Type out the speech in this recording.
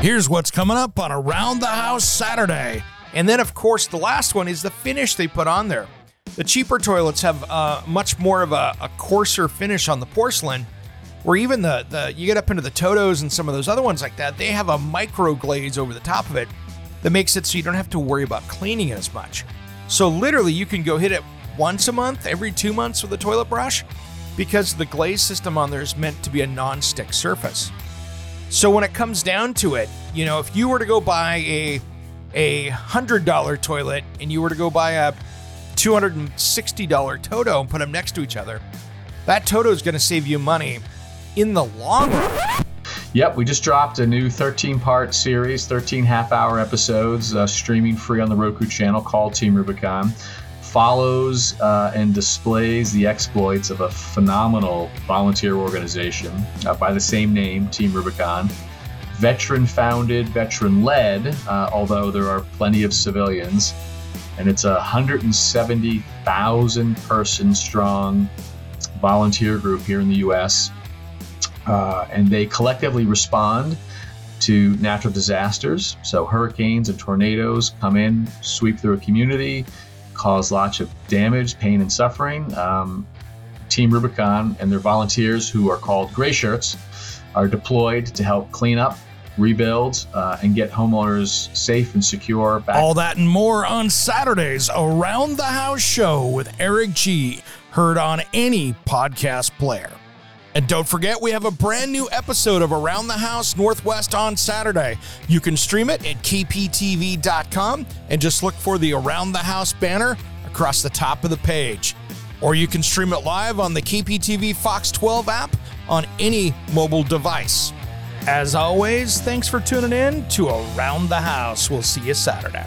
Here's what's coming up on Around the House Saturday. And then, of course, the last one is the finish they put on there. The cheaper toilets have uh, much more of a, a, coarser finish on the porcelain, where even the, the you get up into the Totos and some of those other ones like that, they have a micro glaze over the top of it that makes it so you don't have to worry about cleaning it as much. So literally, you can go hit it once a month, every two months with a toilet brush, because the glaze system on there is meant to be a non-stick surface. So when it comes down to it, you know, if you were to go buy a a hundred dollar toilet and you were to go buy a two hundred and sixty dollar Toto and put them next to each other, that Toto is going to save you money in the long run. Yep, we just dropped a new 13 part series, 13 half hour episodes, uh, streaming free on the Roku channel called Team Rubicon follows uh, and displays the exploits of a phenomenal volunteer organization uh, by the same name, Team Rubicon. Veteran founded, veteran led, uh, although there are plenty of civilians. And it's a 170,000 person strong volunteer group here in the US. Uh, and they collectively respond to natural disasters. So, hurricanes and tornadoes come in, sweep through a community, cause lots of damage, pain, and suffering. Um, Team Rubicon and their volunteers, who are called Gray Shirts, are deployed to help clean up, rebuild, uh, and get homeowners safe and secure back. All that and more on Saturdays Around the House Show with Eric G. Heard on any podcast player. And don't forget, we have a brand new episode of Around the House Northwest on Saturday. You can stream it at kptv.com and just look for the Around the House banner across the top of the page. Or you can stream it live on the KPTV Fox 12 app on any mobile device. As always, thanks for tuning in to Around the House. We'll see you Saturday.